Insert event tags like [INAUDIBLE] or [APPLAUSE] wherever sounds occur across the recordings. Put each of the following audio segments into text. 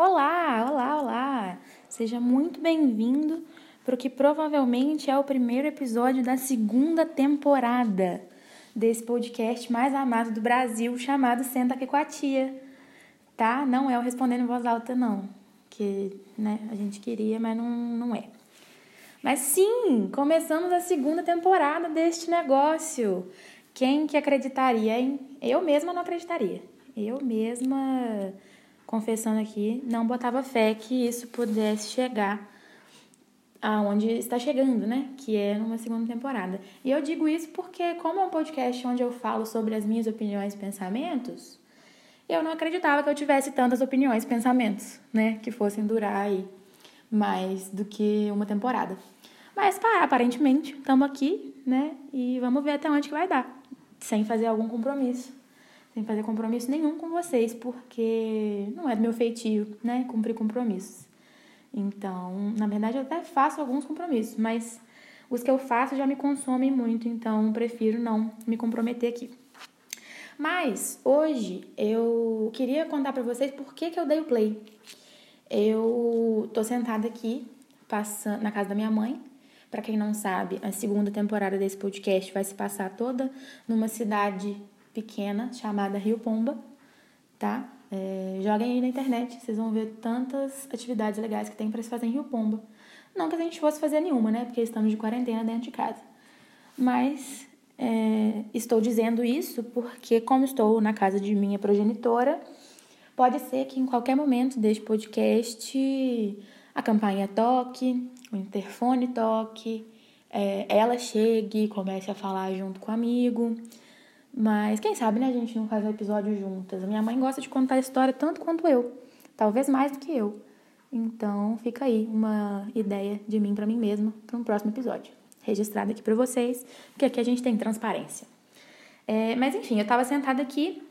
Olá, olá, olá! Seja muito bem-vindo para o que provavelmente é o primeiro episódio da segunda temporada desse podcast mais amado do Brasil, chamado Senta aqui com a tia. Tá? Não é o respondendo em voz alta, não. Que né, a gente queria, mas não, não é. Mas sim, começamos a segunda temporada deste negócio. Quem que acreditaria, hein? Eu mesma não acreditaria. Eu mesma confessando aqui, não botava fé que isso pudesse chegar aonde está chegando, né? Que é numa segunda temporada. E eu digo isso porque, como é um podcast onde eu falo sobre as minhas opiniões e pensamentos, eu não acreditava que eu tivesse tantas opiniões e pensamentos, né? Que fossem durar aí mais do que uma temporada. Mas, aparentemente, estamos aqui, né? E vamos ver até onde que vai dar, sem fazer algum compromisso sem fazer compromisso nenhum com vocês, porque não é do meu feitio, né, cumprir compromissos. Então, na verdade, eu até faço alguns compromissos, mas os que eu faço já me consomem muito, então prefiro não me comprometer aqui. Mas hoje eu queria contar para vocês por que, que eu dei o play. Eu tô sentada aqui, passando na casa da minha mãe. Para quem não sabe, a segunda temporada desse podcast vai se passar toda numa cidade pequena chamada Rio Pomba, tá? É, joguem aí na internet, vocês vão ver tantas atividades legais que tem para se fazer em Rio Pomba. Não que a gente fosse fazer nenhuma, né? Porque estamos de quarentena dentro de casa. Mas é, estou dizendo isso porque, como estou na casa de minha progenitora, pode ser que em qualquer momento deste podcast a campainha toque, o interfone toque, é, ela chegue, comece a falar junto com o amigo. Mas quem sabe, né, a gente não faz um episódio juntas. A minha mãe gosta de contar a história tanto quanto eu, talvez mais do que eu. Então, fica aí uma ideia de mim para mim mesma para um próximo episódio. Registrado aqui para vocês, porque aqui a gente tem transparência. É, mas enfim, eu estava sentada aqui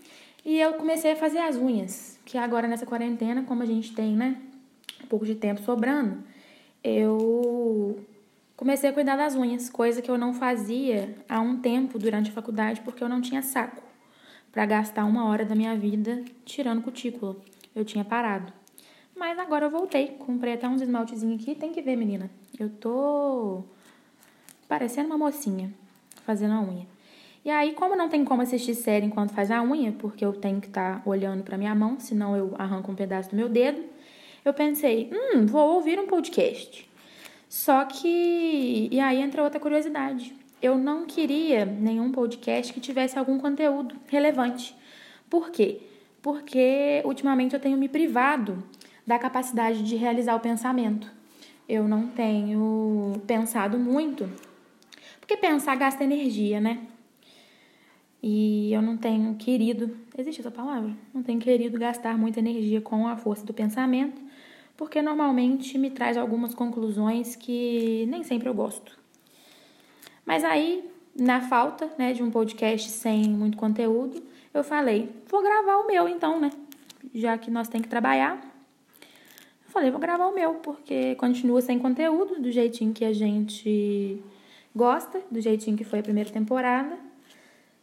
e eu comecei a fazer as unhas, que agora nessa quarentena, como a gente tem, né, um pouco de tempo sobrando, eu Comecei a cuidar das unhas, coisa que eu não fazia há um tempo durante a faculdade porque eu não tinha saco para gastar uma hora da minha vida tirando cutícula. Eu tinha parado. Mas agora eu voltei, comprei até uns esmaltezinhos aqui, tem que ver, menina. Eu tô parecendo uma mocinha fazendo a unha. E aí, como não tem como assistir série enquanto faz a unha, porque eu tenho que estar tá olhando para minha mão, senão eu arranco um pedaço do meu dedo, eu pensei, hum, vou ouvir um podcast. Só que. E aí entra outra curiosidade. Eu não queria nenhum podcast que tivesse algum conteúdo relevante. Por quê? Porque ultimamente eu tenho me privado da capacidade de realizar o pensamento. Eu não tenho pensado muito, porque pensar gasta energia, né? E eu não tenho querido, existe essa palavra? Não tenho querido gastar muita energia com a força do pensamento porque normalmente me traz algumas conclusões que nem sempre eu gosto. Mas aí, na falta né, de um podcast sem muito conteúdo, eu falei, vou gravar o meu então, né? Já que nós tem que trabalhar. Eu falei, vou gravar o meu, porque continua sem conteúdo, do jeitinho que a gente gosta, do jeitinho que foi a primeira temporada.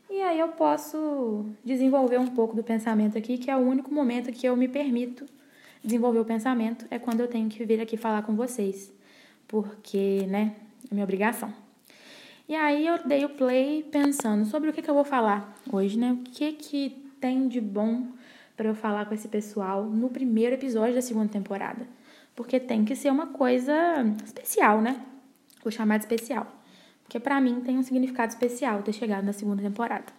E aí eu posso desenvolver um pouco do pensamento aqui, que é o único momento que eu me permito desenvolver o pensamento é quando eu tenho que vir aqui falar com vocês, porque, né, é minha obrigação. E aí eu dei o play pensando sobre o que, que eu vou falar hoje, né? O que que tem de bom para eu falar com esse pessoal no primeiro episódio da segunda temporada. Porque tem que ser uma coisa especial, né? Vou chamar de especial. Porque para mim tem um significado especial ter chegado na segunda temporada.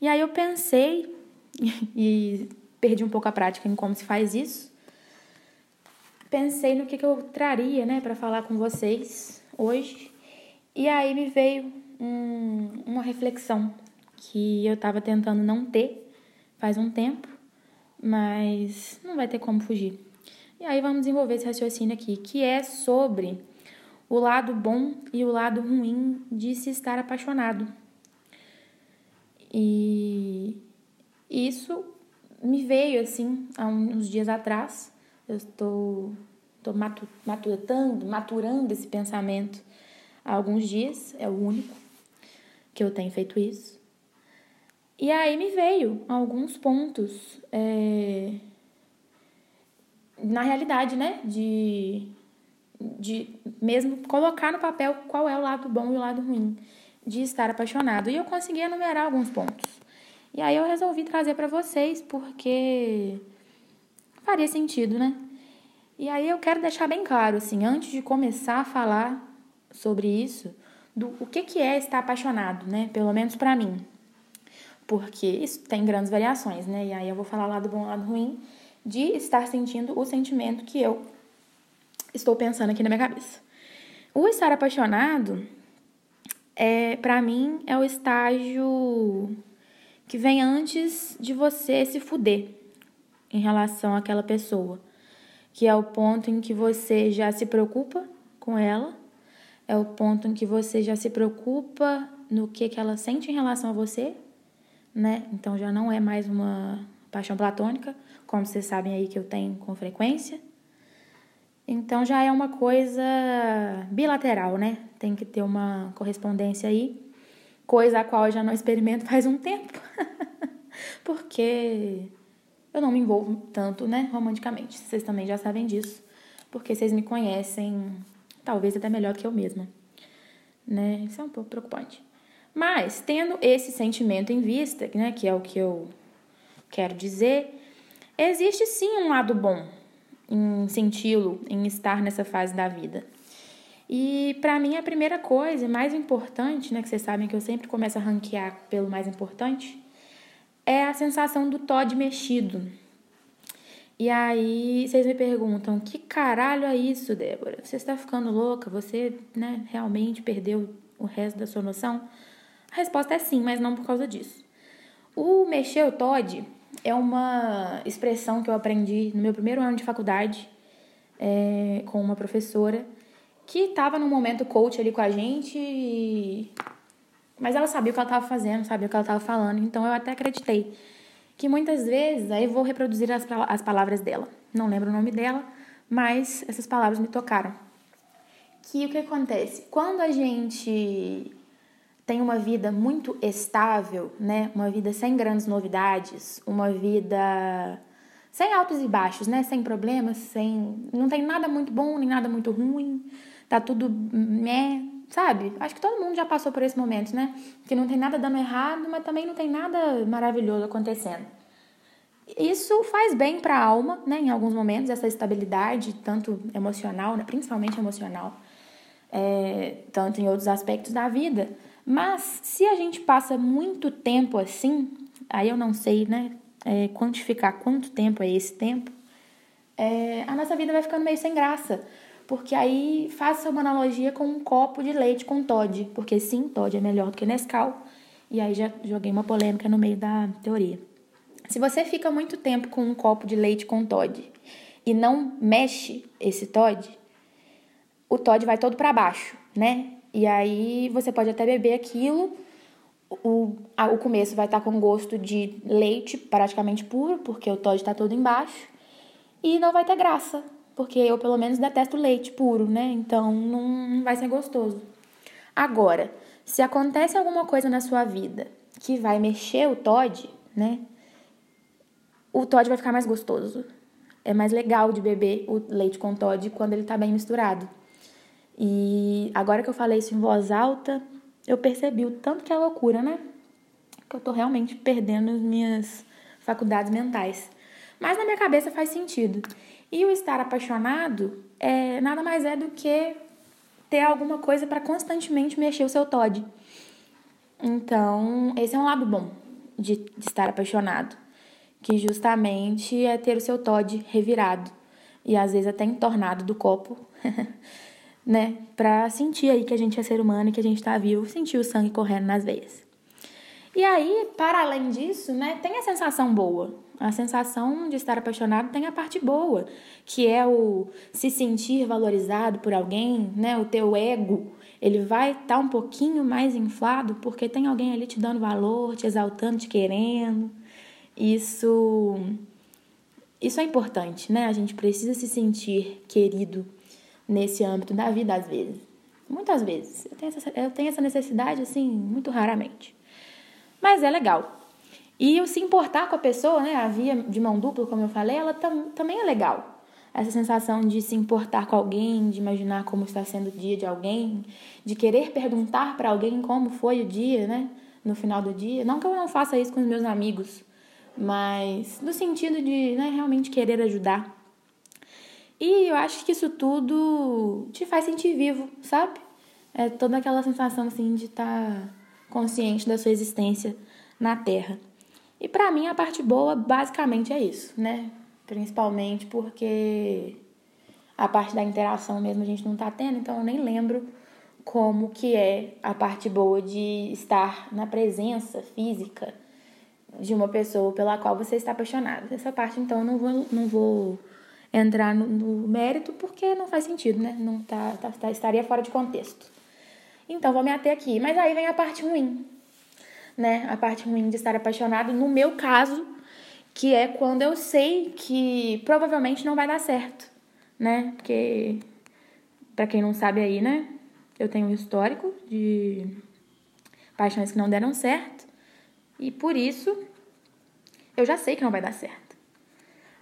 E aí eu pensei [LAUGHS] e perdi um pouco a prática em como se faz isso pensei no que, que eu traria, né, para falar com vocês hoje. E aí me veio um, uma reflexão que eu estava tentando não ter faz um tempo, mas não vai ter como fugir. E aí vamos desenvolver esse raciocínio aqui, que é sobre o lado bom e o lado ruim de se estar apaixonado. E isso me veio assim há uns dias atrás eu estou, estou maturando, maturando esse pensamento há alguns dias, é o único que eu tenho feito isso. E aí me veio alguns pontos é, na realidade, né? De, de mesmo colocar no papel qual é o lado bom e o lado ruim de estar apaixonado. E eu consegui enumerar alguns pontos. E aí eu resolvi trazer para vocês porque faria sentido, né? E aí eu quero deixar bem claro, assim, antes de começar a falar sobre isso, do o que, que é estar apaixonado, né? Pelo menos para mim. Porque isso tem grandes variações, né? E aí eu vou falar lado bom, lado ruim de estar sentindo o sentimento que eu estou pensando aqui na minha cabeça. O estar apaixonado é, para mim, é o estágio que vem antes de você se fuder em relação àquela pessoa, que é o ponto em que você já se preocupa com ela, é o ponto em que você já se preocupa no que, que ela sente em relação a você, né? Então já não é mais uma paixão platônica, como vocês sabem aí que eu tenho com frequência. Então já é uma coisa bilateral, né? Tem que ter uma correspondência aí, coisa a qual eu já não experimento faz um tempo. [LAUGHS] Porque eu não me envolvo tanto, né, romanticamente. Vocês também já sabem disso, porque vocês me conhecem talvez até melhor que eu mesma. Né? Isso é um pouco preocupante. Mas, tendo esse sentimento em vista, né, que é o que eu quero dizer, existe sim um lado bom em senti-lo, em estar nessa fase da vida. E para mim a primeira coisa, mais importante, né, que vocês sabem que eu sempre começo a ranquear pelo mais importante, é a sensação do Todd mexido. E aí vocês me perguntam, que caralho é isso, Débora? Você está ficando louca? Você, né, realmente perdeu o resto da sua noção? A resposta é sim, mas não por causa disso. O mexer o Todd é uma expressão que eu aprendi no meu primeiro ano de faculdade é, com uma professora que estava no momento coach ali com a gente, e... mas ela sabia o que ela estava fazendo, sabia o que ela estava falando, então eu até acreditei. Que muitas vezes, aí vou reproduzir as, as palavras dela, não lembro o nome dela, mas essas palavras me tocaram. Que o que acontece? Quando a gente tem uma vida muito estável, né? Uma vida sem grandes novidades, uma vida sem altos e baixos, né? Sem problemas, sem não tem nada muito bom nem nada muito ruim, tá tudo né, sabe? Acho que todo mundo já passou por esse momento, né? Que não tem nada dando errado, mas também não tem nada maravilhoso acontecendo. Isso faz bem para a alma, né? Em alguns momentos essa estabilidade, tanto emocional, né? principalmente emocional, é, tanto em outros aspectos da vida. Mas se a gente passa muito tempo assim, aí eu não sei, né, é, quantificar quanto tempo é esse tempo, é, a nossa vida vai ficando meio sem graça. Porque aí faça uma analogia com um copo de leite com Todd, porque sim, Todd é melhor do que Nescau. E aí já joguei uma polêmica no meio da teoria. Se você fica muito tempo com um copo de leite com Todd e não mexe esse Todd, o Todd vai todo para baixo, né? E aí você pode até beber aquilo. O, a, o começo vai estar com gosto de leite praticamente puro, porque o Todd está todo embaixo. E não vai ter graça, porque eu pelo menos detesto leite puro, né? Então não, vai ser gostoso. Agora, se acontece alguma coisa na sua vida que vai mexer o Todd, né? O Todd vai ficar mais gostoso. É mais legal de beber o leite com Todd quando ele tá bem misturado. E agora que eu falei isso em voz alta, eu percebi o tanto que é loucura, né? Que eu tô realmente perdendo as minhas faculdades mentais. Mas na minha cabeça faz sentido. E o estar apaixonado é nada mais é do que ter alguma coisa para constantemente mexer o seu Todd. Então, esse é um lado bom de, de estar apaixonado, que justamente é ter o seu Todd revirado e às vezes até entornado do copo. [LAUGHS] né? Pra sentir aí que a gente é ser humano e que a gente tá vivo, sentir o sangue correndo nas veias. E aí, para além disso, né, tem a sensação boa. A sensação de estar apaixonado tem a parte boa, que é o se sentir valorizado por alguém, né? O teu ego, ele vai estar tá um pouquinho mais inflado porque tem alguém ali te dando valor, te exaltando, te querendo. Isso isso é importante, né? A gente precisa se sentir querido nesse âmbito da vida, às vezes. Muitas vezes. Eu tenho essa, eu tenho essa necessidade, assim, muito raramente. Mas é legal. E o se importar com a pessoa, né, a via de mão dupla, como eu falei, ela tam, também é legal. essa sensação de se importar com alguém, de imaginar como está sendo o dia de alguém, de querer perguntar para alguém como foi o dia, né? No final do dia. Não que eu não faça isso com os meus amigos, mas no sentido de né, realmente querer ajudar. E eu acho que isso tudo te faz sentir vivo, sabe? É toda aquela sensação assim de estar tá consciente da sua existência na Terra. E para mim a parte boa basicamente é isso, né? Principalmente porque a parte da interação mesmo a gente não tá tendo, então eu nem lembro como que é a parte boa de estar na presença física de uma pessoa pela qual você está apaixonado. Essa parte então eu não vou, não vou entrar no, no mérito porque não faz sentido, né? Não tá, tá, tá, estaria fora de contexto. Então vou me ater aqui. Mas aí vem a parte ruim, né? A parte ruim de estar apaixonado, no meu caso, que é quando eu sei que provavelmente não vai dar certo, né? Porque, para quem não sabe aí, né? Eu tenho um histórico de paixões que não deram certo e por isso eu já sei que não vai dar certo.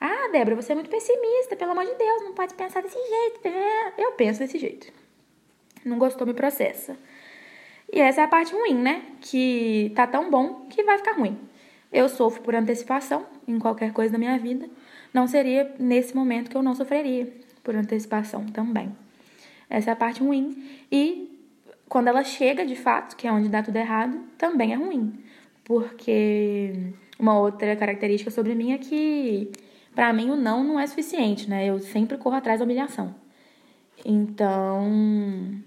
Ah, Débora, você é muito pessimista, pelo amor de Deus, não pode pensar desse jeito. Eu penso desse jeito. Não gostou, me processa. E essa é a parte ruim, né? Que tá tão bom que vai ficar ruim. Eu sofro por antecipação em qualquer coisa da minha vida. Não seria nesse momento que eu não sofreria por antecipação também. Essa é a parte ruim. E quando ela chega de fato, que é onde dá tudo errado, também é ruim. Porque uma outra característica sobre mim é que, para mim, o não não é suficiente, né? Eu sempre corro atrás da humilhação. Então,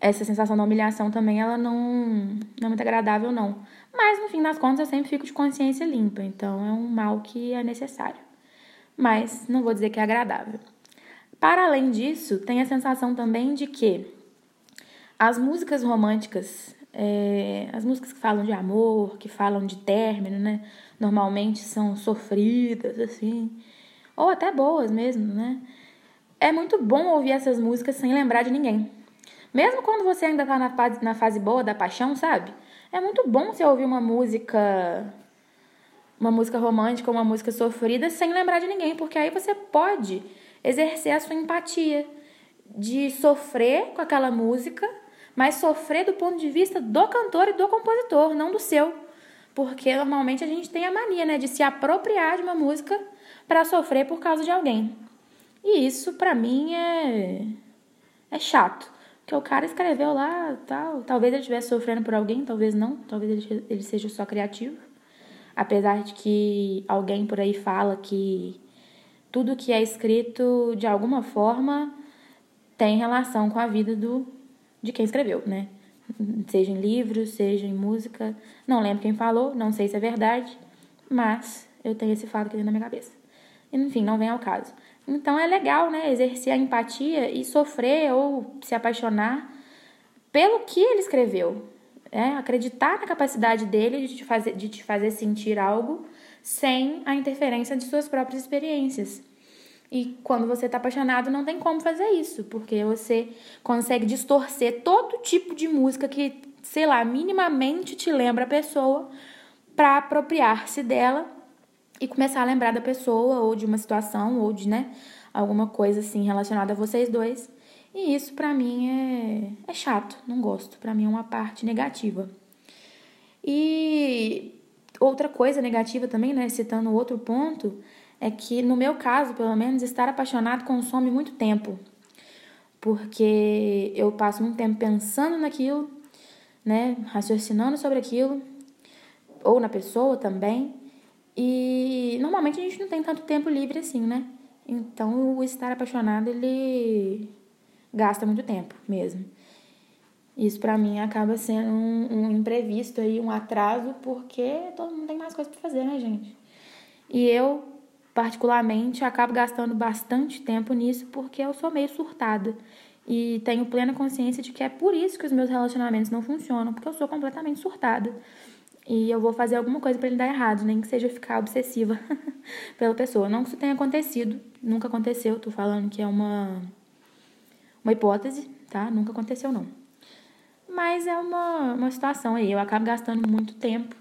essa sensação da humilhação também, ela não, não é muito agradável, não. Mas, no fim das contas, eu sempre fico de consciência limpa. Então, é um mal que é necessário. Mas, não vou dizer que é agradável. Para além disso, tem a sensação também de que as músicas românticas, é, as músicas que falam de amor, que falam de término, né? Normalmente são sofridas, assim. Ou até boas mesmo, né? É muito bom ouvir essas músicas sem lembrar de ninguém. Mesmo quando você ainda tá na fase, na fase boa da paixão, sabe? É muito bom você ouvir uma música. Uma música romântica, uma música sofrida, sem lembrar de ninguém, porque aí você pode exercer a sua empatia, de sofrer com aquela música, mas sofrer do ponto de vista do cantor e do compositor, não do seu. Porque normalmente a gente tem a mania, né, de se apropriar de uma música para sofrer por causa de alguém. E isso para mim é é chato. Que o cara escreveu lá, tal. Talvez ele estivesse sofrendo por alguém, talvez não. Talvez ele, ele seja só criativo. Apesar de que alguém por aí fala que tudo que é escrito, de alguma forma, tem relação com a vida do, de quem escreveu, né? Seja em livros, seja em música. Não lembro quem falou, não sei se é verdade, mas eu tenho esse fato aqui dentro da minha cabeça. Enfim, não vem ao caso. Então é legal, né, exercer a empatia e sofrer ou se apaixonar pelo que ele escreveu. É, acreditar na capacidade dele de te, fazer, de te fazer sentir algo sem a interferência de suas próprias experiências. E quando você está apaixonado, não tem como fazer isso, porque você consegue distorcer todo tipo de música que, sei lá, minimamente te lembra a pessoa para apropriar-se dela e começar a lembrar da pessoa ou de uma situação ou de, né, alguma coisa assim relacionada a vocês dois. E isso para mim é, é chato, não gosto. Para mim é uma parte negativa. E outra coisa negativa também, né, citando outro ponto, é que no meu caso, pelo menos, estar apaixonado consome muito tempo. Porque eu passo muito tempo pensando naquilo, né, raciocinando sobre aquilo, ou na pessoa também. E normalmente a gente não tem tanto tempo livre assim, né? Então o estar apaixonado ele gasta muito tempo mesmo. Isso para mim acaba sendo um, um, imprevisto aí, um atraso, porque todo mundo tem mais coisa para fazer, né, gente? E eu, particularmente, acabo gastando bastante tempo nisso porque eu sou meio surtada. E tenho plena consciência de que é por isso que os meus relacionamentos não funcionam, porque eu sou completamente surtada e eu vou fazer alguma coisa para ele dar errado, nem que seja ficar obsessiva [LAUGHS] pela pessoa. Não que isso tenha acontecido, nunca aconteceu, tô falando que é uma uma hipótese, tá? Nunca aconteceu não. Mas é uma, uma situação aí, eu acabo gastando muito tempo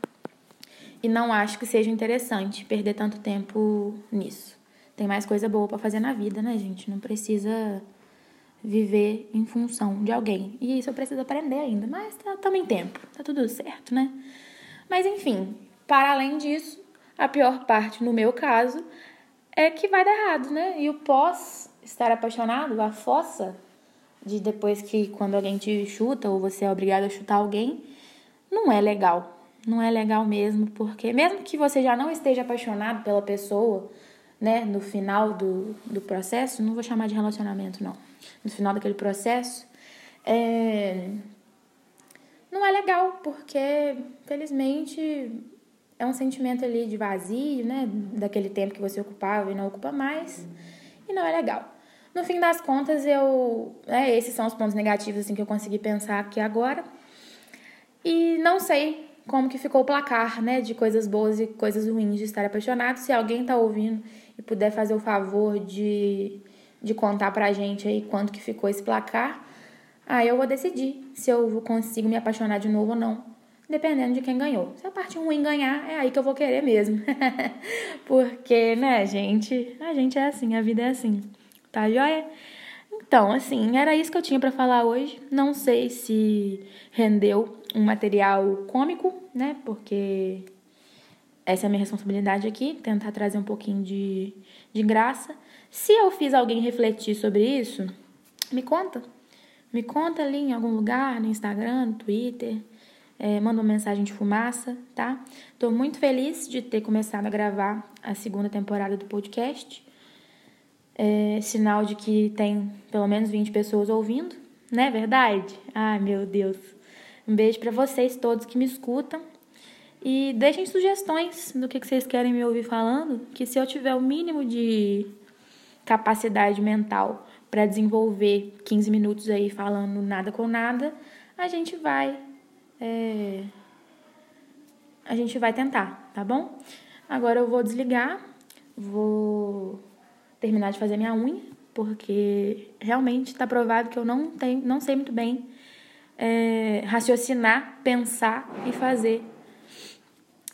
e não acho que seja interessante perder tanto tempo nisso. Tem mais coisa boa para fazer na vida, né, gente? Não precisa viver em função de alguém. E isso eu preciso aprender ainda, mas tá, em tempo, tá tudo certo, né? Mas enfim, para além disso, a pior parte no meu caso é que vai dar errado, né? E o pós estar apaixonado, a fossa de depois que quando alguém te chuta ou você é obrigado a chutar alguém, não é legal. Não é legal mesmo, porque mesmo que você já não esteja apaixonado pela pessoa, né, no final do, do processo, não vou chamar de relacionamento, não. No final daquele processo, é, não é legal, porque, felizmente, é um sentimento ali de vazio, né, daquele tempo que você ocupava e não ocupa mais, e não é legal. No fim das contas, eu, é, esses são os pontos negativos assim que eu consegui pensar aqui agora. E não sei como que ficou o placar, né, de coisas boas e coisas ruins de estar apaixonado. Se alguém tá ouvindo e puder fazer o favor de, de contar pra gente aí quanto que ficou esse placar, aí eu vou decidir se eu consigo me apaixonar de novo ou não, dependendo de quem ganhou. Se a parte ruim ganhar, é aí que eu vou querer mesmo. [LAUGHS] Porque, né, gente, a gente é assim, a vida é assim. Tá joia? Então, assim, era isso que eu tinha para falar hoje. Não sei se rendeu um material cômico, né? Porque essa é a minha responsabilidade aqui, tentar trazer um pouquinho de, de graça. Se eu fiz alguém refletir sobre isso, me conta. Me conta ali em algum lugar, no Instagram, no Twitter. É, manda uma mensagem de fumaça, tá? Tô muito feliz de ter começado a gravar a segunda temporada do podcast é, sinal de que tem pelo menos 20 pessoas ouvindo, não é verdade? Ai, meu Deus. Um beijo para vocês todos que me escutam. E deixem sugestões do que vocês querem me ouvir falando, que se eu tiver o mínimo de capacidade mental para desenvolver 15 minutos aí falando nada com nada, a gente vai é, a gente vai tentar, tá bom? Agora eu vou desligar, vou terminar de fazer minha unha, porque realmente está provado que eu não, tenho, não sei muito bem é, raciocinar, pensar e fazer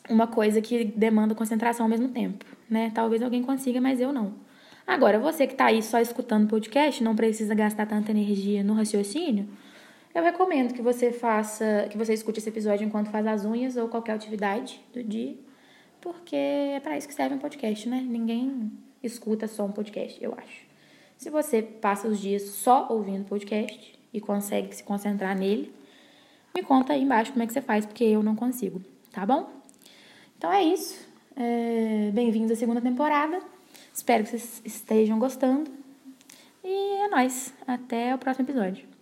uma coisa que demanda concentração ao mesmo tempo, né? Talvez alguém consiga, mas eu não. Agora, você que está aí só escutando podcast, não precisa gastar tanta energia no raciocínio, eu recomendo que você faça, que você escute esse episódio enquanto faz as unhas ou qualquer atividade do dia, porque é para isso que serve um podcast, né? Ninguém escuta só um podcast, eu acho. Se você passa os dias só ouvindo podcast e consegue se concentrar nele, me conta aí embaixo como é que você faz, porque eu não consigo, tá bom? Então é isso. É... Bem-vindos à segunda temporada. Espero que vocês estejam gostando. E é nóis. Até o próximo episódio.